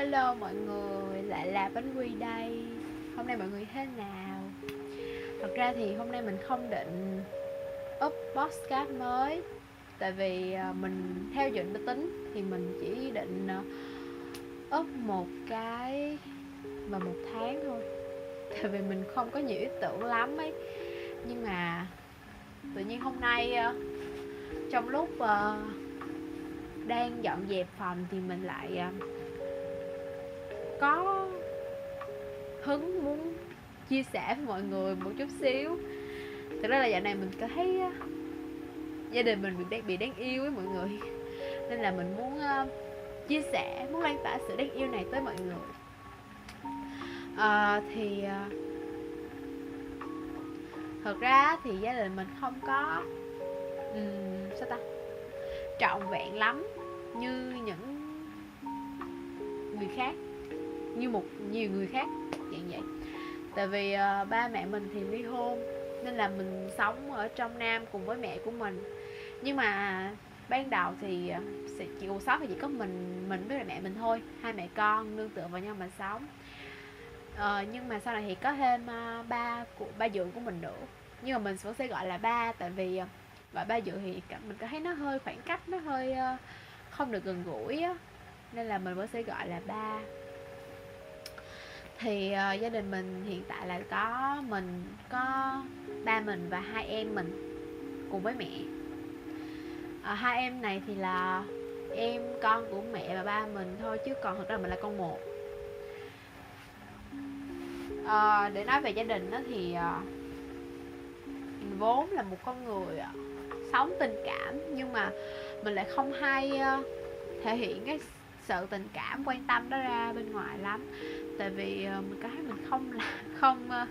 Hello mọi người, lại là Bánh Quy đây. Hôm nay mọi người thế nào? Thật ra thì hôm nay mình không định up podcast mới. Tại vì à, mình theo dự định tính thì mình chỉ định à, up một cái mà một tháng thôi. Tại vì mình không có nhiều ý tưởng lắm ấy. Nhưng mà tự nhiên hôm nay à, trong lúc đang dọn dẹp phòng thì mình lại có hứng muốn chia sẻ với mọi người một chút xíu. Thực ra là dạo này mình thấy gia đình mình bị đáng, bị đáng yêu với mọi người. Nên là mình muốn ờ, chia sẻ muốn lan tỏa sự đáng yêu này tới mọi người. À, thì ờ, thật ra thì gia đình mình không có um, sao ta? Trọn vẹn lắm như những người khác như một nhiều người khác dạng vậy. Tại vì uh, ba mẹ mình thì ly hôn nên là mình sống ở trong nam cùng với mẹ của mình. Nhưng mà ban đầu thì ờ, sẽ chỉ cuộc sống thì chỉ có mình mình với mẹ mình thôi hai mẹ con nương tựa vào nhau mà sống. Ờ, nhưng mà sau này thì có thêm uh, ba của ba dưỡng của mình nữa. Nhưng mà mình vẫn sẽ gọi là ba tại vì gọi ba dưỡng thì mình có thấy nó hơi khoảng cách nó hơi uh, không được gần gũi á. Nên là mình vẫn sẽ gọi là ba thì uh, gia đình mình hiện tại là có mình có ba mình và hai em mình cùng với mẹ. Uh, hai em này thì là em con của mẹ và ba mình thôi chứ còn thực ra mình là con một. Uh, để nói về gia đình đó thì uh, mình vốn là một con người uh, sống tình cảm nhưng mà mình lại không hay uh, thể hiện cái sự tình cảm quan tâm đó ra bên ngoài lắm. Tại vì mình cảm thấy mình không là không ờ,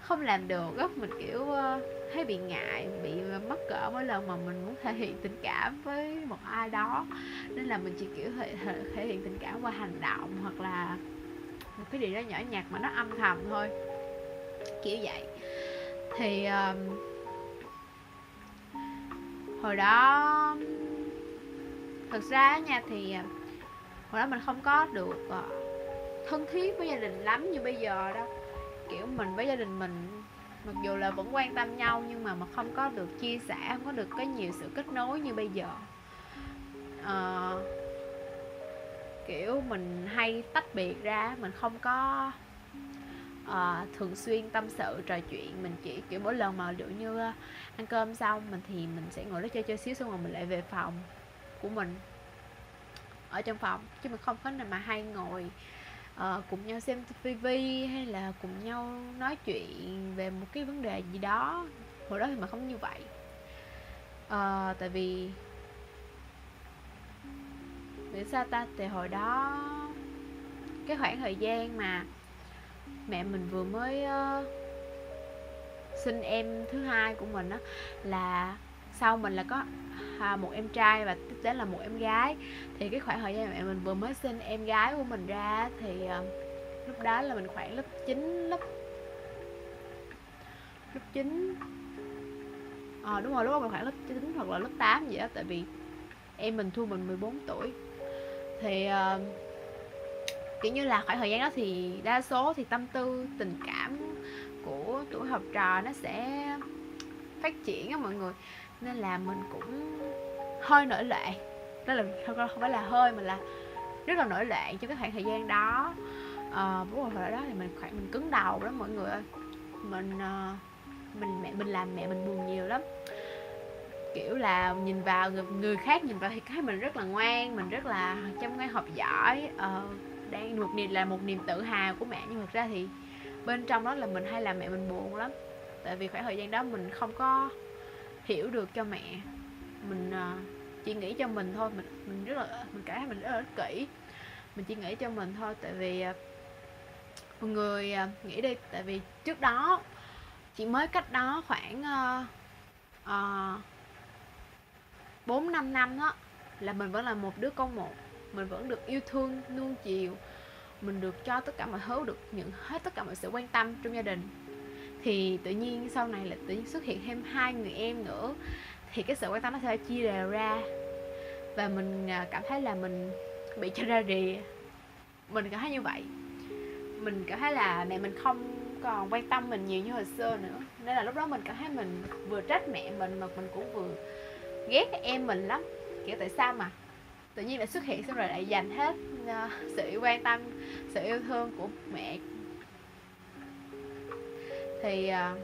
không làm được á mình kiểu ờ, thấy bị ngại bị ờ, mất cỡ mỗi lần mà mình muốn thể hiện tình cảm với một ai đó. Nên là mình chỉ kiểu thể, thể, thể hiện tình cảm qua hành động hoặc là một cái điều đó nhỏ nhặt mà nó âm thầm thôi. Kiểu vậy. Thì um, hồi đó thực ra nha thì hồi đó mình không có được uh, thân thiết với gia đình lắm như bây giờ đó kiểu mình với gia đình mình mặc dù là vẫn quan tâm nhau nhưng mà mà không có được chia sẻ không có được có nhiều sự kết nối như bây giờ. Uh, kiểu mình hay tách biệt ra mình không có uh, thường xuyên tâm sự trò chuyện. Mình chỉ kiểu mỗi lần mà kiểu như ăn cơm xong mình thì mình sẽ ngồi đó chơi chơi xíu xong rồi mình lại về phòng của mình ở trong phòng chứ mình không có nào mà hay ngồi uh, cùng nhau xem TV hay là cùng nhau nói chuyện về một cái vấn đề gì đó. Hồi đó thì mà không như vậy. Uh, tại vì vì sao ta? Thì hồi đó cái khoảng thời gian mà mẹ mình vừa mới uh, sinh em thứ hai của mình á là sau mình là có à, một em trai và tiếp đến là một em gái. Thì cái khoảng thời gian mẹ mình vừa mới sinh em gái của mình ra thì ờ, lúc đó là mình khoảng lớp 9 lớp lớp 9 à, ờ, đúng rồi lúc đó mình khoảng lớp 9 hoặc là lớp 8 gì đó tại vì em mình thua mình 14 tuổi. Thì ờ, kiểu như là khoảng thời gian đó thì đa số thì tâm tư tình cảm của tuổi học trò nó sẽ phát triển á mọi người nên là mình cũng hơi nổi loạn. Đó là không, không phải là hơi mà là rất là nổi loạn trong cái khoảng thời gian đó. À, bố hồi đó thì mình khoảng mình cứng đầu đó mọi người ơi. Mình uh, mình mẹ mình làm mẹ mình buồn nhiều lắm. Kiểu là nhìn vào người, người khác nhìn vào thì cái mình rất là ngoan mình rất là chăm ngoan học giỏi. Uh, đang một niềm là một niềm tự hào của mẹ. Nhưng thực ra thì bên trong đó là mình hay làm mẹ mình buồn lắm. Tại vì khoảng thời gian đó mình không có hiểu được cho mẹ. Mình uh, chỉ nghĩ cho mình thôi mình mình rất là mình cả mình rất là kỹ mình chỉ nghĩ cho mình thôi tại vì uh, mọi người uh, nghĩ đi tại vì trước đó chỉ mới cách đó khoảng bốn uh, năm năm đó là mình vẫn là một đứa con một. Mình vẫn được yêu thương nuông chiều. Mình được cho tất cả mọi thứ được nhận hết tất cả mọi sự quan tâm trong gia đình thì tự nhiên sau này là tự nhiên xuất hiện thêm hai người em nữa. Thì cái sự quan tâm nó sẽ chia đều ra. Và mình à, cảm thấy là mình bị cho ra rìa. Mình cảm thấy như vậy. Mình cảm thấy là mẹ mình không còn quan tâm mình nhiều như hồi xưa nữa. Nên là lúc đó mình cảm thấy mình vừa trách mẹ mình mà mình cũng vừa ghét em mình lắm. Kiểu tại sao mà tự nhiên lại xuất hiện xong rồi lại dành hết uh, sự quan tâm sự yêu thương của mẹ thì uh,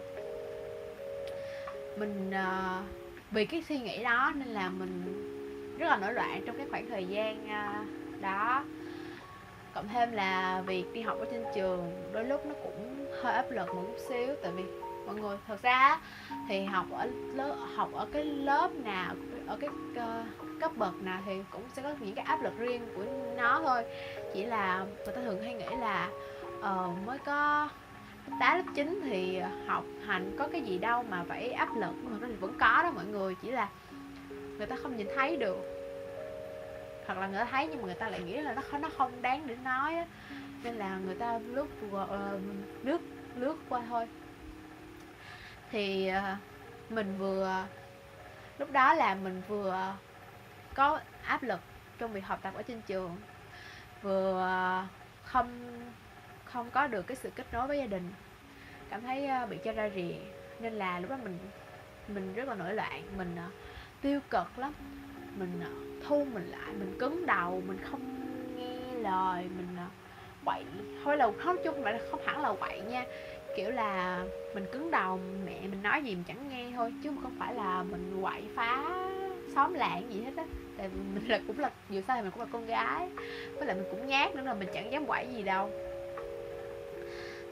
mình uh, vì cái suy nghĩ đó nên là mình rất là nổi loạn trong cái khoảng thời gian uh, đó. Cộng thêm là việc đi học ở trên trường đôi lúc nó cũng hơi áp lực một chút xíu tại vì mọi người thật ra thì học ở lớp học ở cái lớp nào ở cái uh, cấp bậc nào thì cũng sẽ có những cái áp lực riêng của nó thôi. Chỉ là người ta thường hay nghĩ là uh, mới có tá lớp 9 thì ờ, học hành có cái gì đâu mà phải áp lực. Mà nó vẫn có đó mọi người chỉ là người ta không nhìn thấy được. Hoặc là người ta thấy nhưng mà người ta lại nghĩ là nó nó không đáng để nói á. Nên là người ta lướt uh, lướt lướt qua thôi. Thì ờ, mình vừa lúc đó là mình vừa có áp lực trong việc học tập ở trên trường. Vừa không không có được cái sự kết nối với gia đình. Cảm thấy ờ, bị cho ra rìa, nên là lúc đó mình mình rất là nổi loạn, mình ờ, tiêu cực lắm. Mình ờ, thu mình lại, mình cứng đầu, mình không nghe lời, mình quậy. Thôi là nói chung là không hẳn là quậy nha, kiểu là mình cứng đầu, mẹ mình nói gì mình chẳng nghe thôi, chứ không phải là mình quậy phá xóm làng gì hết á. Tại mình là cũng là, dù sao thì mình cũng là con gái, với lại mình cũng nhát nữa là mình chẳng dám quậy gì đâu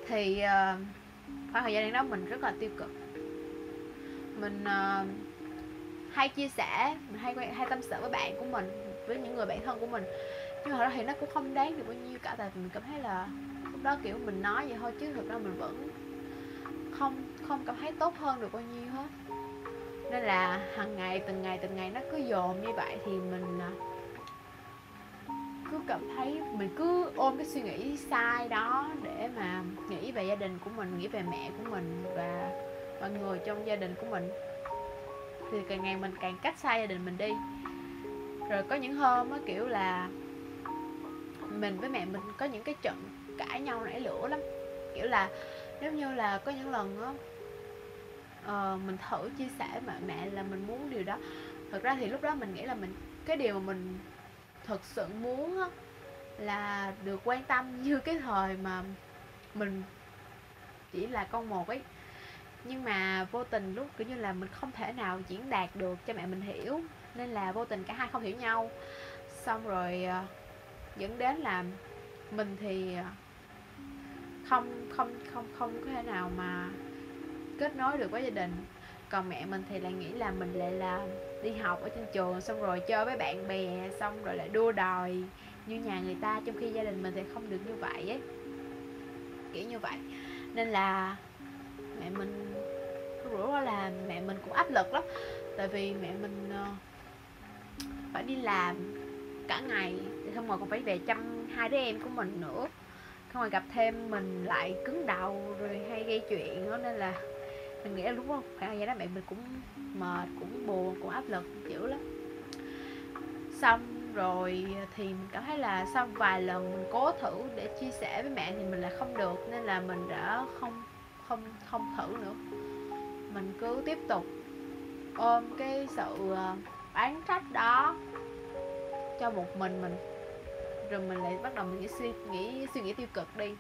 thì uh, khoảng thời gian đó mình rất là tiêu cực. Mình uh, hay chia sẻ mình hay hay tâm sự với bạn của mình với những người bạn thân của mình. Nhưng mà đó thì nó cũng không đáng được bao nhiêu cả tại vì mình cảm thấy là lúc đó kiểu mình nói vậy thôi chứ thực ra mình vẫn không không cảm thấy tốt hơn được bao nhiêu hết. Nên là hàng ngày từng ngày từng ngày nó cứ dồn như vậy thì mình ờ, cứ cảm thấy mình cứ ôm cái suy nghĩ sai đó để mà nghĩ về gia đình của mình nghĩ về mẹ của mình và mọi người trong gia đình của mình. Thì càng ngày mình càng cách xa gia đình mình đi. Rồi có những hôm á kiểu là mình với mẹ mình có những cái trận cãi nhau nảy lửa lắm. Kiểu là giống như là có những lần á uh, mình thử chia sẻ mà mẹ là mình muốn điều đó. Thật ra thì lúc đó mình nghĩ là mình cái điều mà mình thật sự muốn á, là được quan tâm như cái thời mà mình chỉ là con một ấy. Nhưng mà vô tình lúc kiểu như là mình không thể nào diễn đạt được cho mẹ mình hiểu nên là vô tình cả hai không hiểu nhau. Xong rồi ờ, dẫn đến là mình thì ờ, không không không không có thể nào mà kết nối được với gia đình còn mẹ mình thì lại nghĩ là mình lại là đi học ở trên trường, xong rồi chơi với bạn bè, xong rồi lại đua đòi. Như nhà người ta, trong khi gia đình mình thì không được như vậy ấy. Kiểu như vậy. Nên là mẹ mình rủa ro là mẹ mình cũng áp lực lắm. Tại vì mẹ mình ờ, phải đi làm cả ngày xong rồi còn phải về chăm hai đứa em của mình nữa. Không rồi gặp thêm mình lại cứng đầu, rồi hay gây chuyện đó nên là mình nghĩ là đúng không? Khoảng vậy đó mẹ mình cũng mệt, cũng buồn, cũng áp lực dữ lắm. Xong rồi thì mình cảm thấy là sau vài lần mình cố thử để chia sẻ với mẹ thì mình lại không được, nên là mình đã không không không thử nữa. Mình cứ tiếp tục ôm cái sự ờ, bán trách đó cho một mình mình. Rồi mình lại bắt đầu mình nghĩ suy nghĩ suy nghĩ tiêu cực đi.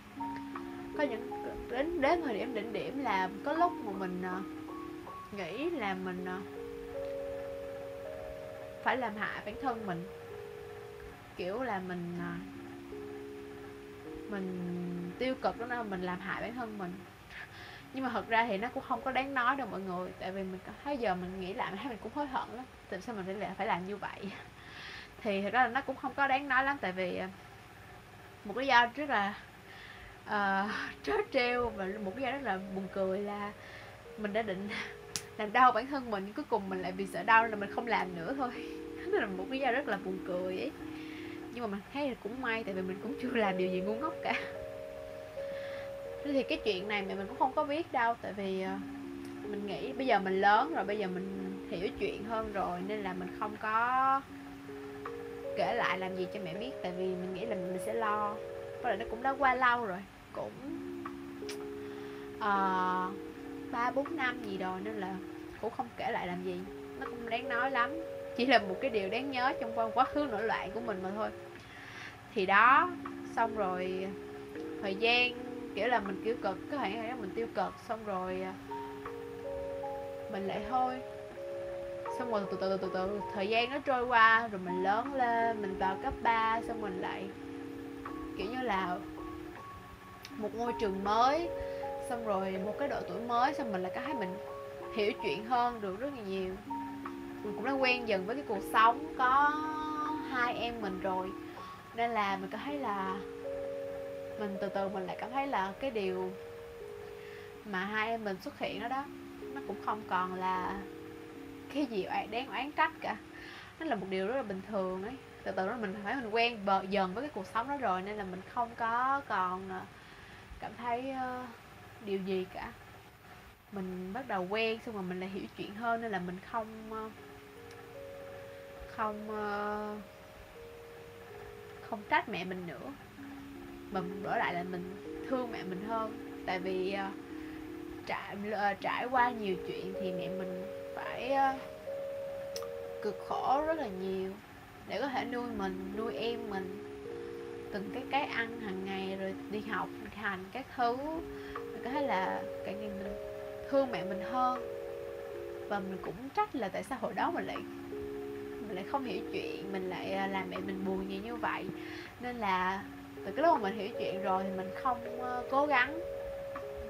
Có những đến đến thời điểm đỉnh điểm là có lúc mà mình uh, nghĩ là mình uh, phải làm hại bản thân mình. Kiểu là mình uh, mình tiêu cực đó là mình làm hại bản thân mình. Nhưng mà thật ra thì nó cũng không có đáng nói đâu mọi người tại vì mình thấy giờ mình nghĩ lại thấy mình cũng hối hận lắm tại sao mình phải phải làm như vậy? Thì thật ra là nó cũng không có đáng nói lắm tại vì một lý do rất là uh, trớ trêu và một cái rất là buồn cười là mình đã định làm đau bản thân mình nhưng cuối cùng mình lại vì sợ đau là mình không làm nữa thôi. Đó là một cái da rất là buồn cười ấy. Nhưng mà mình thấy là cũng may tại vì mình cũng chưa làm điều gì ngu ngốc cả. Thì cái chuyện này mẹ mình cũng không có biết đâu tại vì ờ, mình nghĩ bây giờ mình lớn rồi bây giờ mình hiểu chuyện hơn rồi nên là mình không có kể lại làm gì cho mẹ biết tại vì mình nghĩ là mình sẽ lo. Có lẽ nó cũng đã qua lâu rồi cũng ờ, ba uh, bốn năm gì rồi nên là cũng không kể lại làm gì. Nó cũng đáng nói lắm. Chỉ là một cái điều đáng nhớ trong quá khứ nổi loạn của mình mà thôi. Thì đó xong rồi thời gian kiểu là mình tiêu cực cái khoảng đó mình tiêu cực xong rồi ờ, mình lại thôi. Xong rồi từ từ từ từ từ thời gian nó trôi qua rồi mình lớn lên mình vào cấp 3 xong mình lại kiểu như là một ngôi trường mới, xong rồi một cái độ tuổi mới, xong mình là cái thấy mình hiểu chuyện hơn được rất là nhiều. Mình cũng đã quen dần với cái cuộc sống có hai em mình rồi, nên là mình cảm thấy là mình từ từ mình lại cảm thấy là cái điều mà hai em mình xuất hiện đó đó, nó cũng không còn là cái gì đáng oán trách cả. Nó là một điều rất là bình thường ấy. Từ từ đó mình phải mình quen bờ, dần với cái cuộc sống đó rồi, nên là mình không có còn à, cảm thấy uh, điều gì cả? Mình bắt đầu quen xong rồi mình lại hiểu chuyện hơn nên là mình không uh, không uh, không trách mẹ mình nữa. Mà đổi lại là mình thương mẹ mình hơn. Tại vì uh, trải uh, trải qua nhiều chuyện thì mẹ mình phải uh, cực khổ rất là nhiều để có thể nuôi mình nuôi em mình. Từng cái cái ăn hàng ngày rồi đi học hành các thứ mình có thể là càng ngày mình thương mẹ mình hơn. Và mình cũng trách là tại sao hồi đó mình lại mình lại không hiểu chuyện mình lại à, làm mẹ mình buồn gì như vậy. Nên là từ cái lúc mà mình hiểu chuyện rồi thì mình không cố gắng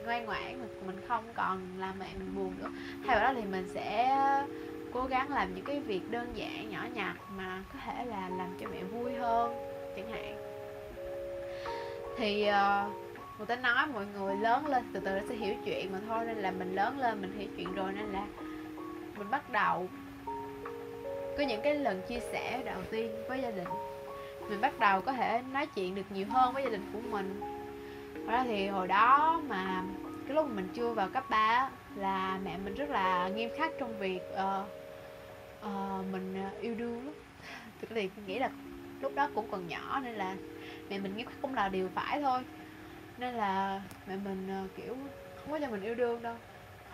ngoan ngoãn mình không còn làm mẹ mình buồn nữa. Thay vào đó thì mình sẽ cố gắng làm những cái việc đơn giản nhỏ nhặt mà có thể là làm cho mẹ vui hơn chẳng hạn. Thì uh, người ta nói mọi người lớn lên từ từ nó sẽ hiểu chuyện mà thôi nên là mình lớn lên mình hiểu chuyện rồi nên là mình bắt đầu có những cái lần chia sẻ đầu tiên với gia đình. Mình bắt đầu có thể nói chuyện được nhiều hơn với gia đình của mình. Đó thì hồi đó mà cái lúc mình chưa vào cấp 3 là mẹ mình rất là nghiêm khắc trong việc uh, uh, mình yêu đương lắm. Thực thì nghĩ là lúc đó cũng còn nhỏ nên là mẹ mình nghiêm khắc cũng là điều phải thôi nên là mẹ mình ờ, kiểu không có cho mình yêu đương đâu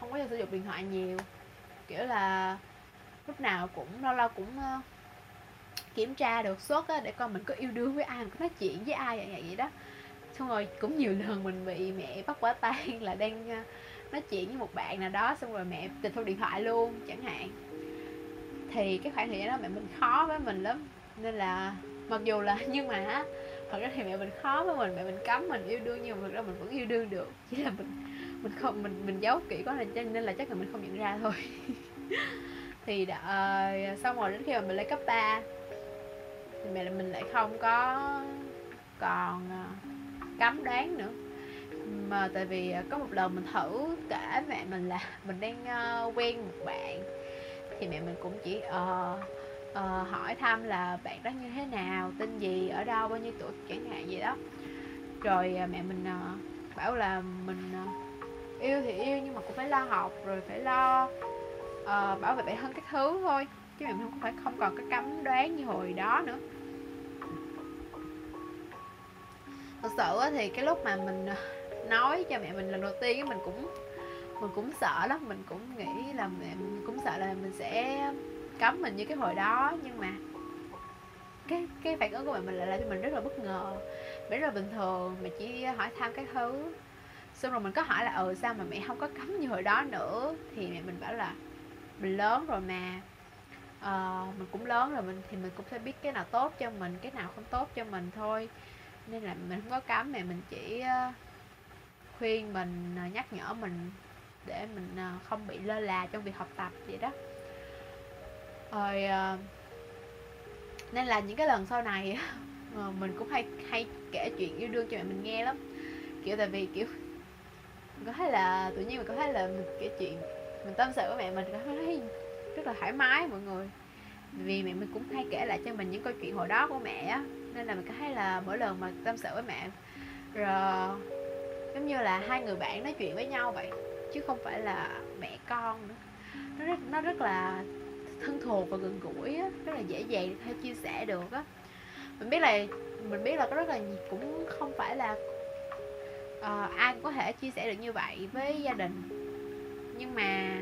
không có cho sử dụng điện thoại nhiều. Kiểu là lúc nào cũng lâu lâu cũng ờ, kiểm tra đột xuất á, để coi mình có yêu đương với ai mình có nói chuyện với ai vậy, vậy đó. Xong rồi cũng nhiều lần mình bị mẹ bắt quả tang là đang ờ, nói chuyện với một bạn nào đó xong rồi mẹ tịch thu điện thoại luôn chẳng hạn. Thì cái khoảng thời gian đó mẹ mình khó với mình lắm. Nên là mặc dù là nhưng mà thật ra thì mẹ mình khó với mình mẹ mình cấm mình yêu đương nhưng mà thật ra mình vẫn yêu đương được. Chỉ là mình mình không mình mình giấu kỹ quá nên nên là chắc là mình không nhận ra thôi. Thì uh, xong rồi đến khi mà mình lấy cấp 3 thì mẹ là mình lại không có còn uh, cấm đoán nữa. Mà tại vì à, có một lần mình thử kể mẹ mình là mình đang uh, quen một bạn thì mẹ mình cũng chỉ uh, uh, hỏi thăm là bạn đó như thế nào tên gì ở đâu bao nhiêu tuổi chẳng hạn gì đó. Rồi uh, mẹ mình uh, bảo là mình uh, yêu thì yêu nhưng mà cũng phải lo học rồi phải lo uh, bảo vệ bản thân các thứ thôi chứ mẹ mình không phải không còn cái cấm đoán như hồi đó nữa. Thật sự thì cái lúc mà mình nói cho mẹ mình lần đầu tiên mình cũng mình cũng sợ lắm mình cũng nghĩ là mẹ mình cũng sợ là mình sẽ cấm mình như cái hồi đó nhưng mà cái cái phản ứng của mẹ mình lại làm cho mình rất là bất ngờ. Rất là bình thường mình chỉ hỏi thăm cái thứ. Xong rồi mình có hỏi là ừ sao mà mẹ không có cấm như hồi đó nữa? Thì mẹ mình bảo là mình lớn rồi mà. À, mình cũng lớn rồi mình thì mình cũng sẽ biết cái nào tốt cho mình cái nào không tốt cho mình thôi. Nên là mình không có cấm mẹ mình chỉ ờ, khuyên mình ờ, nhắc nhở mình để mình không bị lơ là trong việc học tập vậy đó rồi uh, nên là những cái lần sau này uh, mình cũng hay hay kể chuyện yêu đương cho mẹ mình nghe lắm. Kiểu tại vì kiểu có thấy là tự nhiên mình có thấy là mình kể chuyện mình tâm sự với mẹ mình có thấy rất là thoải mái mọi người. Vì mẹ mình cũng hay kể lại cho mình những câu chuyện hồi đó của mẹ á nên là mình có thấy là mỗi lần mà tâm sự với mẹ rồi giống như là hai người bạn nói chuyện với nhau vậy chứ không phải là mẹ con nữa. Nó rất nó rất là thân thuộc và gần gũi á rất là dễ dàng hay chia sẻ được á. Mình biết là mình biết là có rất là cũng không phải là uh, ai cũng có thể chia sẻ được như vậy với gia đình. Nhưng mà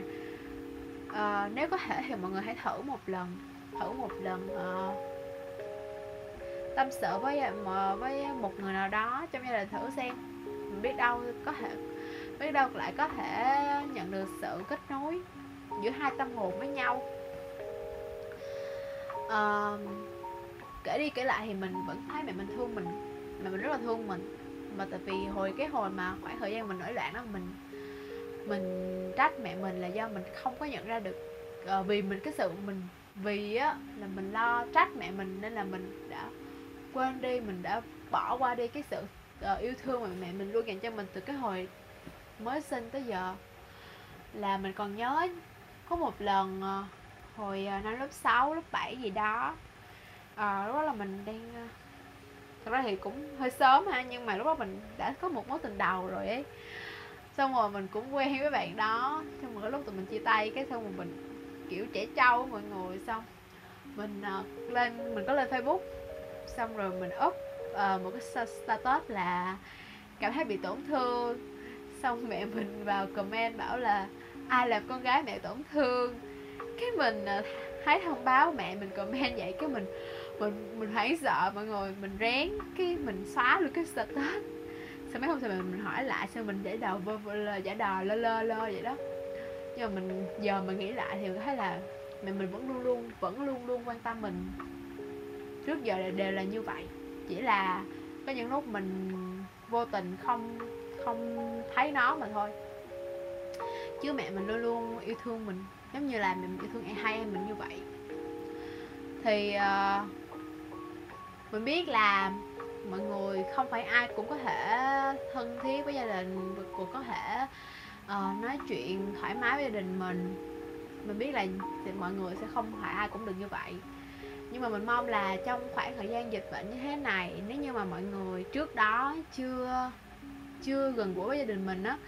uh, nếu có thể thì mọi người hãy thử một lần thử một lần uh, tâm sự với với một người nào đó trong gia đình thử xem. Mình biết đâu có thể biết đâu lại có thể nhận được sự kết nối giữa hai tâm hồn với nhau uh, kể đi kể lại thì mình vẫn thấy mẹ mình thương mình mẹ mình rất là thương mình. Mà tại vì hồi cái hồi mà khoảng thời gian mình nổi loạn đó mình mình trách mẹ mình là do mình không có nhận ra được uh, vì mình cái sự mình vì á là mình lo trách mẹ mình nên là mình đã quên đi mình đã bỏ qua đi cái sự uh, yêu thương mà mẹ mình luôn dành cho mình từ cái hồi mới sinh tới giờ. Là mình còn nhớ có một lần uh, hồi uh, năm lớp 6, lớp 7 gì đó. Uh, lúc đó là mình đang uh, thật ra thì cũng hơi sớm ha nhưng mà lúc đó mình đã có một mối tình đầu rồi ấy. Xong rồi mình cũng quen với bạn đó xong rồi lúc tụi mình chia tay cái xong rồi mình kiểu trẻ trâu mọi người. Xong mình uh, lên mình có lên facebook xong rồi mình up uh, một cái status là cảm thấy bị tổn thương. Xong mẹ mình vào comment bảo là ai làm con gái mẹ tổn thương? Cái mình à, thấy thông báo mẹ mình comment vậy cái mình mình mình hoảng sợ mọi người mình rén cái mình xóa luôn cái status. Sau mấy hôm sau mình, mình hỏi lại sao mình để đầu vơ vơ lơ giả đò lơ lơ lơ vậy đó. Nhưng mà mình giờ mình nghĩ lại thì thấy là mẹ mình vẫn luôn luôn vẫn luôn luôn quan tâm mình. Trước giờ là đều là như vậy. Chỉ là có những lúc mình vô tình không không thấy nó mà thôi. Chứ mẹ mình luôn luôn yêu thương mình giống như là mình yêu thương hai em mình như vậy. Thì uh, mình biết là mọi người không phải ai cũng có thể thân thiết với gia đình cũng có thể uh, nói chuyện thoải mái với gia đình mình. Mình biết là thì mọi người sẽ không phải ai cũng được như vậy. Nhưng mà mình mong là trong khoảng thời gian dịch bệnh như thế này nếu như mà mọi người trước đó chưa chưa gần gũi với gia đình mình á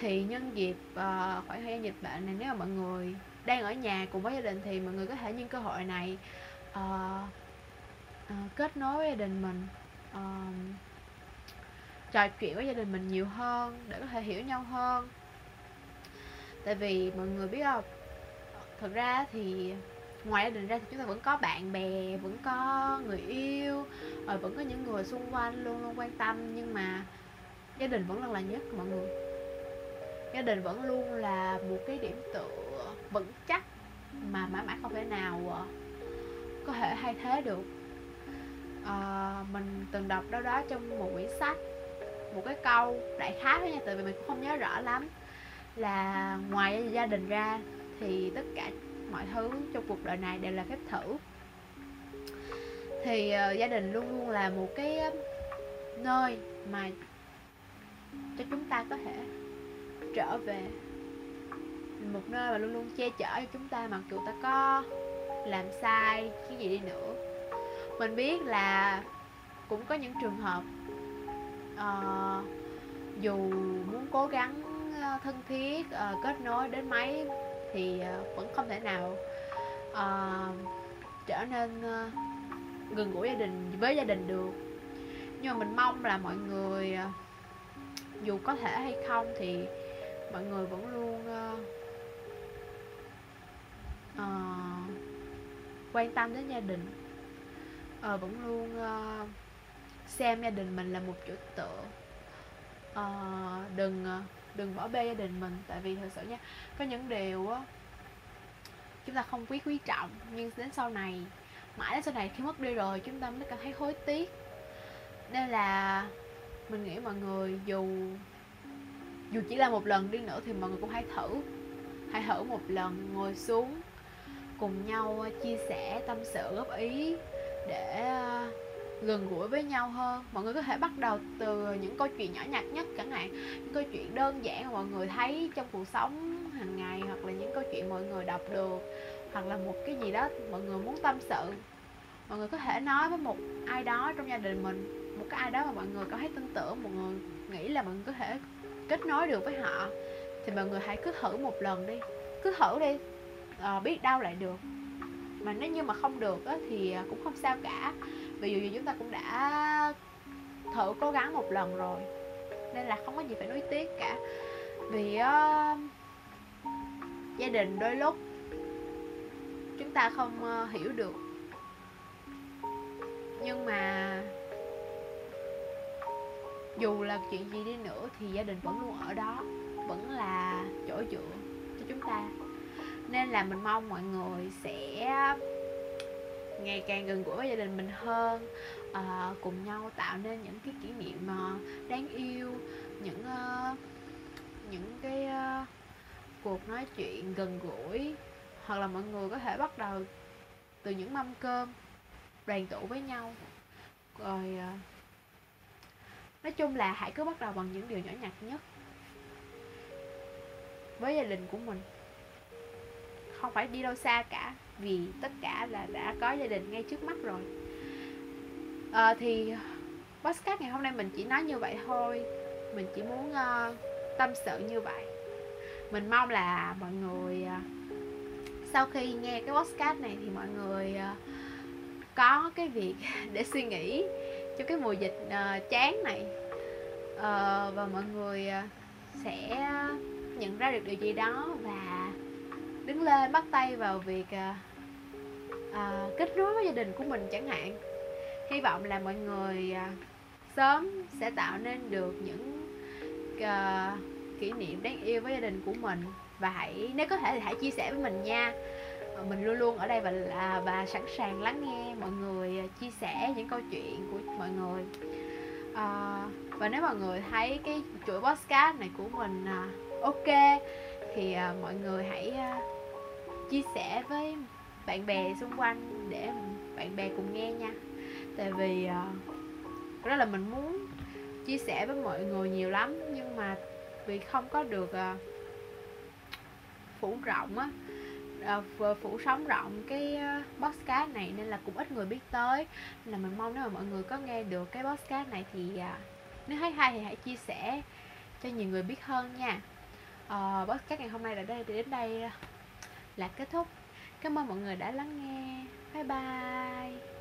thì nhân dịp ờ, uh, khoảng thời gian dịch bệnh này nếu mà mọi người đang ở nhà cùng với gia đình thì mọi người có thể nhân cơ hội này uh, uh, kết nối với gia đình mình uh, trò chuyện với gia đình mình nhiều hơn để có thể hiểu nhau hơn. Tại vì mọi người biết không thật ra thì ngoài gia đình ra thì chúng ta vẫn có bạn bè vẫn có người yêu rồi vẫn có những người xung quanh luôn luôn quan tâm. Nhưng mà gia đình vẫn là là nhất mọi người gia đình vẫn luôn là một cái điểm tựa vững chắc mà mãi mãi không thể nào ờ, có thể thay thế được. À, mình từng đọc đâu đó trong một quyển sách một cái câu đại khái thôi nha tại vì mình cũng không nhớ rõ lắm là ngoài gia đình ra thì tất cả mọi thứ trong cuộc đời này đều là phép thử. Thì uh, gia đình luôn luôn là một cái nơi mà cho chúng ta có thể trở về. Một nơi mà luôn luôn che chở cho chúng ta mặc dù ta có làm sai cái gì đi nữa. Mình biết là cũng có những trường hợp uh, dù muốn cố gắng ờ, thân thiết uh, kết nối đến mấy thì uh, vẫn không thể nào uh, trở nên uh, gần gũi gia đình với gia đình được. Nhưng mà mình mong là mọi người uh, dù có thể hay không thì mọi người vẫn luôn uh, uh, quan tâm đến gia đình. Uh, vẫn luôn uh, xem gia đình mình là một chỗ tựa uh, đừng uh, đừng bỏ bê gia đình mình. Tại vì thật sự nha có những điều uh, chúng ta không quý quý trọng. Nhưng đến sau này mãi đến sau này khi mất đi rồi chúng ta mới cảm thấy hối tiếc. Nên là mình nghĩ mọi người dù dù chỉ là một lần đi nữa thì mọi người cũng hãy thử. Hãy thử một lần ngồi xuống cùng nhau ờ, chia sẻ tâm sự, góp ý để ờ, gần gũi với nhau hơn. Mọi người có thể bắt đầu từ những câu chuyện nhỏ nhặt nhất chẳng hạn. Những câu chuyện đơn giản mà mọi người thấy trong cuộc sống hàng ngày, hoặc là những câu chuyện mọi người đọc được, hoặc là một cái gì đó mọi người muốn tâm sự. Mọi người có thể nói với một ai đó trong gia đình mình, một cái ai đó mà mọi người có thấy tin tưởng mọi người nghĩ là mọi người có thể kết nối được với họ thì mọi người hãy cứ thử một lần đi. Cứ thử đi. À, biết đâu lại được. Mà nếu như mà không được á, thì à, cũng không sao cả. Vì dù gì chúng ta cũng đã thử cố gắng một lần rồi nên là không có gì phải nuối tiếc cả. Vì uh, gia đình đôi lúc chúng ta không uh, hiểu được. Nhưng mà dù là chuyện gì đi nữa thì gia đình vẫn luôn ở đó vẫn là chỗ dựa cho chúng ta. Nên là mình mong mọi người sẽ ngày càng gần gũi với gia đình mình hơn à, cùng nhau tạo nên những cái kỷ niệm uh, đáng yêu những uh, những cái uh, cuộc nói chuyện gần gũi hoặc là mọi người có thể bắt đầu từ những mâm cơm đoàn tụ với nhau. Rồi uh, nói chung là hãy cứ bắt đầu bằng những điều nhỏ nhặt nhất với gia đình của mình. Không phải đi đâu xa cả vì tất cả là đã có gia đình ngay trước mắt rồi. À, thì podcast ngày hôm nay mình chỉ nói như vậy thôi. Mình chỉ muốn uh, tâm sự như vậy. Mình mong là mọi người uh, sau khi nghe cái podcast này thì mọi người uh, có cái việc để suy nghĩ cho cái mùa dịch uh, chán này. Uh, và mọi người uh, sẽ nhận ra được điều gì đó và đứng lên bắt tay vào việc uh, uh, kết nối với gia đình của mình chẳng hạn. Hy vọng là mọi người uh, sớm sẽ tạo nên được những uh, kỷ niệm đáng yêu với gia đình của mình. Và hãy nếu có thể thì hãy chia sẻ với mình nha. Ờ, mình luôn luôn ở đây và là và sẵn sàng lắng nghe mọi người à, chia sẻ những câu chuyện của mọi người. À, và nếu mọi người thấy cái chuỗi podcast này của mình à, ok thì à, mọi người hãy à, chia sẻ với bạn bè xung quanh để bạn bè cùng nghe nha. Tại vì à, đó là mình muốn chia sẻ với mọi người nhiều lắm nhưng mà vì không có được à, phủ rộng á uh, phủ sóng rộng cái à, podcast này nên là cũng ít người biết tới. Nên là mình mong nếu mà mọi người có nghe được cái podcast này thì uh, nếu thấy hay thì hãy chia sẻ cho nhiều người biết hơn nha. Uh, podcast ngày hôm nay là đây thì đến đây là kết thúc. Cảm ơn mọi người đã lắng nghe. Bye bye.